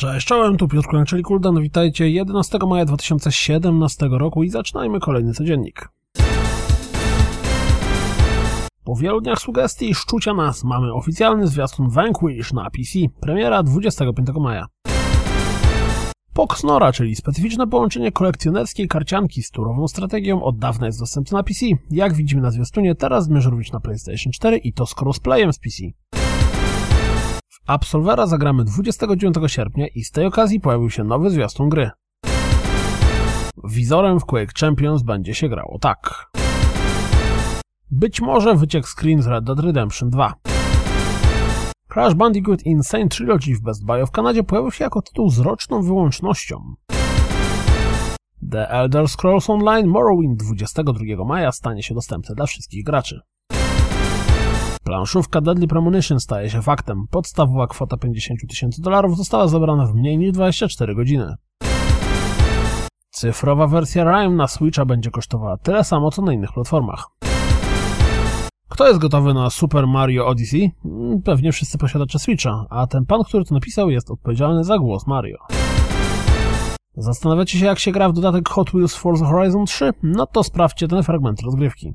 Cześć, czołem, tu Piotr Kulek, czyli Kuldan. Witajcie 11 maja 2017 roku i zaczynajmy kolejny codziennik. Po wielu dniach sugestii i szczucia nas mamy oficjalny zwiastun Vanquish na PC, premiera 25 maja. Poxnora, czyli specyficzne połączenie kolekcjonerskiej karcianki z turową strategią od dawna jest dostępne na PC. Jak widzimy na zwiastunie, teraz zmierzy również na PlayStation 4 i to z crossplayem z PC. Absolvera zagramy 29 sierpnia i z tej okazji pojawił się nowy zwiastun gry. Wizorem w Quake Champions będzie się grało tak. Być może wyciek screen z Red Dead Redemption 2. Crash Bandicoot Insane Trilogy w Best Buy w Kanadzie pojawił się jako tytuł z roczną wyłącznością. The Elder Scrolls Online Morrowind 22 maja stanie się dostępny dla wszystkich graczy. Planszówka Deadly Premonition staje się faktem. Podstawowa kwota 50 tysięcy dolarów została zebrana w mniej niż 24 godziny. Cyfrowa wersja Rime na Switcha będzie kosztowała tyle samo co na innych platformach. Kto jest gotowy na Super Mario Odyssey? Mm, Pewnie wszyscy posiadacze Switcha, a ten pan, który to napisał jest odpowiedzialny za głos Mario. Zastanawiacie się jak się gra w dodatek Hot Wheels Forza Horizon 3? No to sprawdźcie ten fragment rozgrywki.